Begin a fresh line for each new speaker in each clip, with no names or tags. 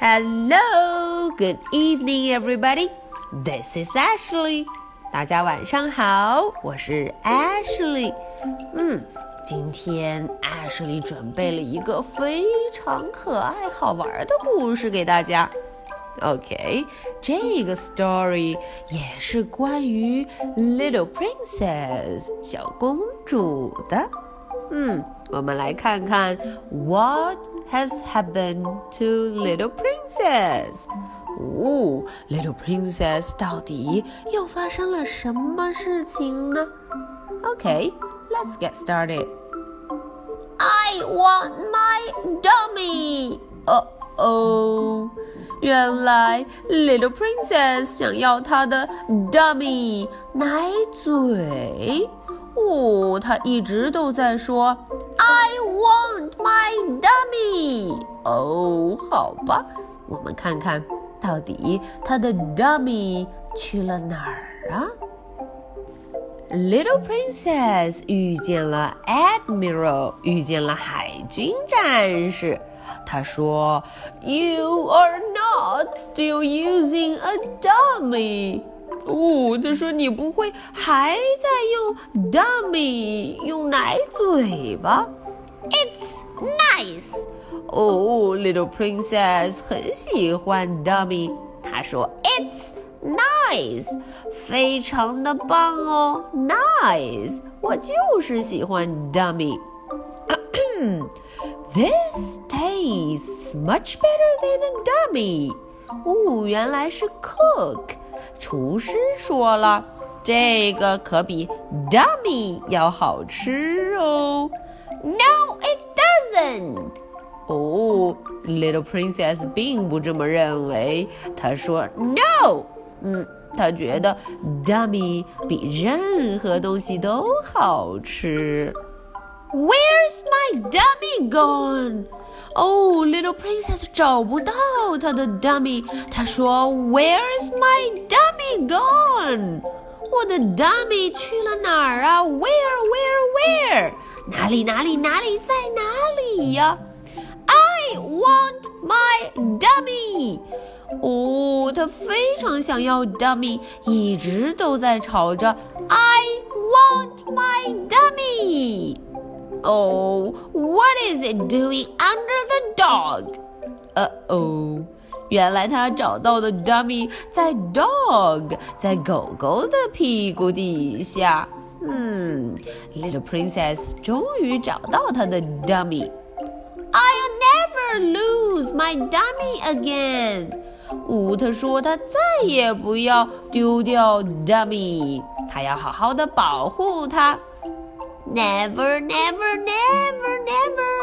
Hello, good evening, everybody. This is Ashley. 大家晚上好，我是 Ashley。嗯，今天 Ashley 准备了一个非常可爱、好玩的故事给大家。OK，这个 story 也是关于 Little Princess 小公主的。嗯，我们来看看 What has happened to Little Princess？哦，Little Princess 到底又发生了什么事情呢？OK，let's get started. I want my dummy. 哦哦，原来 Little Princess 想要她的 dummy 奶嘴。哦，他一直都在说 "I want my dummy"。哦，好吧，我们看看到底他的 dummy 去了哪儿啊？Little Princess 遇见了 Admiral，遇见了海军战士。他说：“You are not still using a dummy。”哦，他说你不会还在用 dummy 用奶嘴吧
？It's nice。
哦，Little Princess 很喜欢 dummy。她说 It's nice，非常的棒哦，nice。我就是喜欢 dummy。This tastes much better than a dummy。哦，原来是 cook。厨师说了，这个可比 dummy 要好吃哦。
No, it doesn't.
哦，Little Princess 并不这么认为。她说 No，嗯，她觉得 dummy 比任何东西都好吃。
Where's my dummy gone?
哦，Little Princess 找不到她的 dummy。她说：“Where's my dummy gone？ 我的 dummy 去了哪儿啊？Where？Where？Where？哪里？哪里？哪里？在哪里呀？I want my dummy。哦，她非常想要 dummy，一直都在吵着 I want my dummy。Oh, what is it doing under the dog? 呃哦， 原来他找到的 dummy 在 dog，在狗狗的屁股底下。嗯，Little Princess 终于找到她的 dummy。I'll never lose my dummy again。乌特说他再也不要丢掉 dummy，他要好好的保护它。Never, never, never, never，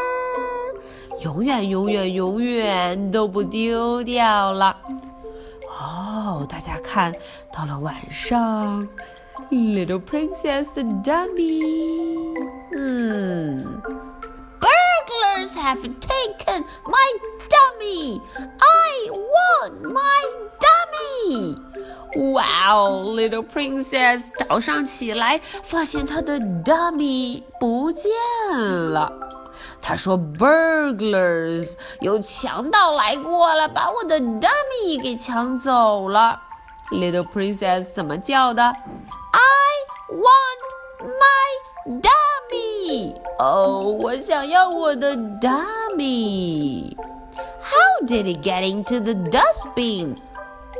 永远，永远，永远都不丢掉了。哦，大家看到了晚上，Little Princess 的 dummy，嗯
，Burglars have taken my dummy. I want my dummy.
哇哦，Little Princess 早上起来发现她的 dummy 不见了。他说：“Burglars，有强盗来过了，把我的 dummy 给抢走了。”Little Princess 怎么叫的
？I want my dummy。
哦，我想要我的 dummy。
How did it get into the dustbin？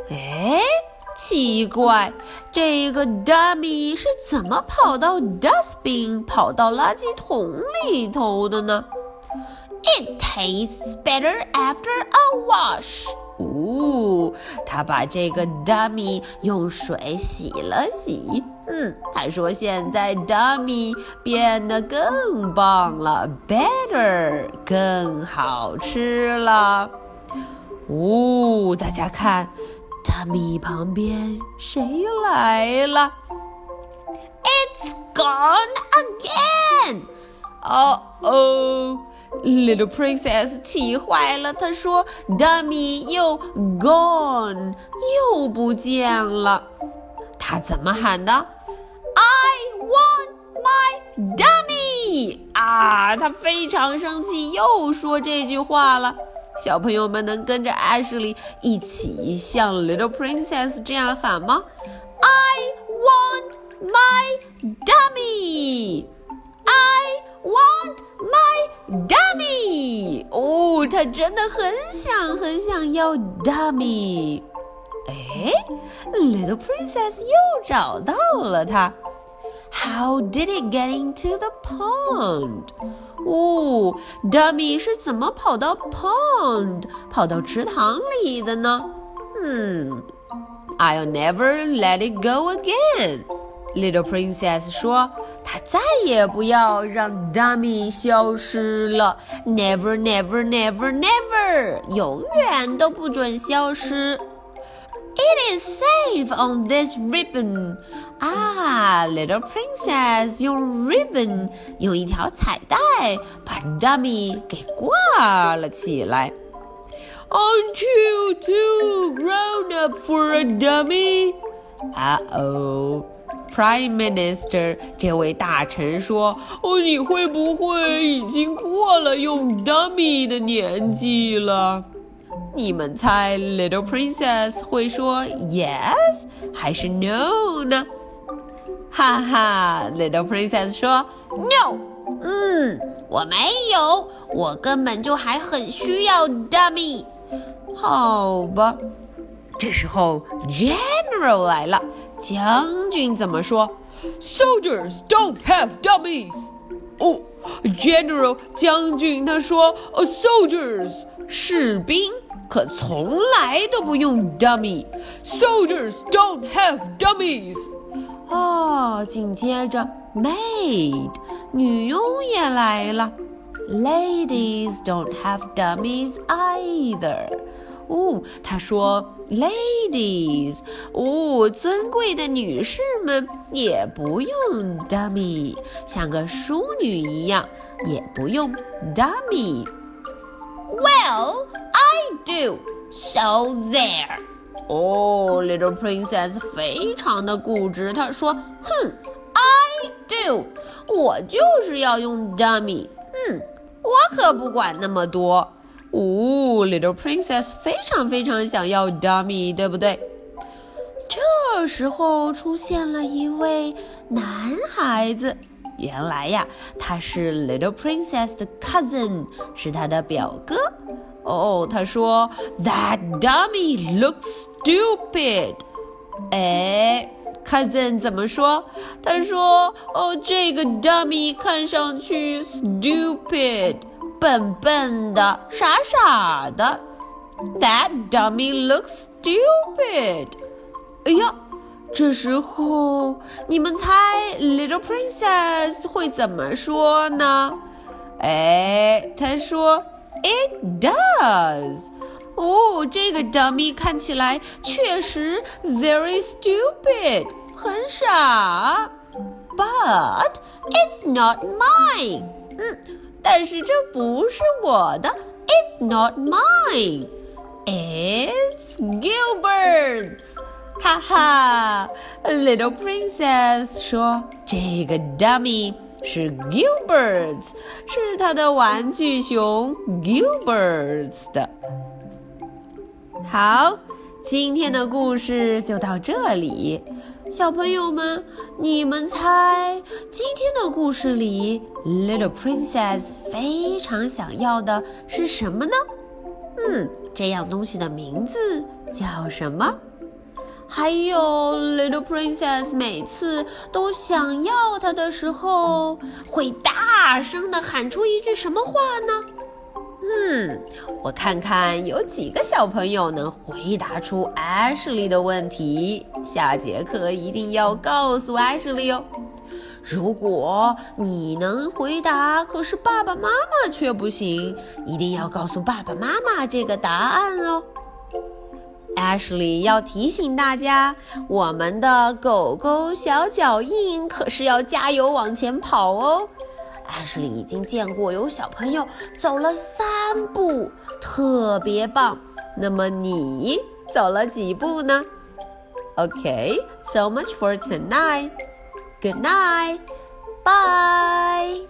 哎。奇怪，这个 dummy 是怎么跑到 dustbin 跑到垃圾桶里头的呢
？It tastes better after a wash。
哦，他把这个 dummy 用水洗了洗。嗯，他说现在 dummy 变得更棒了，better 更好吃了。哦，大家看。大米旁边谁来了
？It's gone again！
哦哦，Little Princess 气坏了。她说：“Dummy 又 gone，又不见了。”她怎么喊的
？I want my dummy！
啊，她非常生气，又说这句话了。小朋友们能跟着 Ashley 一起像 Little Princess 这样喊吗？I want my dummy. I want my dummy. 哦，他真的很想很想要 dummy。哎，Little Princess 又找到了它。How did it get into the pond? 哦，Dummy 是怎么跑到 pond 跑到池塘里的呢？嗯，I'll never let it go again. Little Princess 说：“她再也不要让 Dummy 消失了，Never, never, never, never，永远都不准消失。” It is safe on this ribbon. 啊，Little Princess 用 ribbon 用一条彩带把 Dummy 给挂了起来。Aren't you too grown up for a dummy? Uh oh. Prime Minister 这位大臣说：“哦，你会不会已经过了用 dummy 的年纪了？” 你们猜 Little Princess 会说 yes 还是 no 呢？哈哈，Little Princess 说 no，嗯，我没有，我根本就还很需要 dummy。好吧，这时候 General 来了，将军怎么说？Soldiers don't have dummies。哦，General 将军他说，soldiers 士兵。 可从来都不用 dummy。Soldiers don't have dummies。哦，紧接着 maid 女佣也来了。Ladies don't have dummies either。哦，他说 ladies，哦，尊贵的女士们也不用 dummy，像个淑女一样，也不用 dummy。Well, I Do. So there. 哦，Little Princess 非常的固执，她说：“哼，I do，我就是要用 dummy。嗯，我可不管那么多。”哦，Little Princess 非常非常想要 dummy，对不对？这时候出现了一位男孩子。原来呀，他是 Little Princess 的 cousin，是他的表哥。哦，他说 That dummy looks stupid。哎，cousin 怎么说？他说哦，这个 dummy 看上去 stupid，笨笨的，傻傻的。That dummy looks stupid。哎呀！这时候，你们猜 Little Princess 会怎么说呢？哎，她说 It does。哦，这个 dummy 看起来确实 very stupid，很傻。But it's not mine。嗯，但是这不是我的。It's not mine。It's Gilbert's。哈哈，Little Princess 说：“这个 dummy 是 Gilbert's，是他的玩具熊 Gilbert's 的。”好，今天的故事就到这里。小朋友们，你们猜今天的故事里 Little Princess 非常想要的是什么呢？嗯，这样东西的名字叫什么？还有，Little Princess 每次都想要它的时候，会大声的喊出一句什么话呢？嗯，我看看有几个小朋友能回答出 Ashley 的问题。下节课一定要告诉 Ashley 哦。如果你能回答，可是爸爸妈妈却不行，一定要告诉爸爸妈妈这个答案哦。Ashley 要提醒大家，我们的狗狗小脚印可是要加油往前跑哦。Ashley 已经见过有小朋友走了三步，特别棒。那么你走了几步呢？Okay, so much for tonight. Good night. Bye.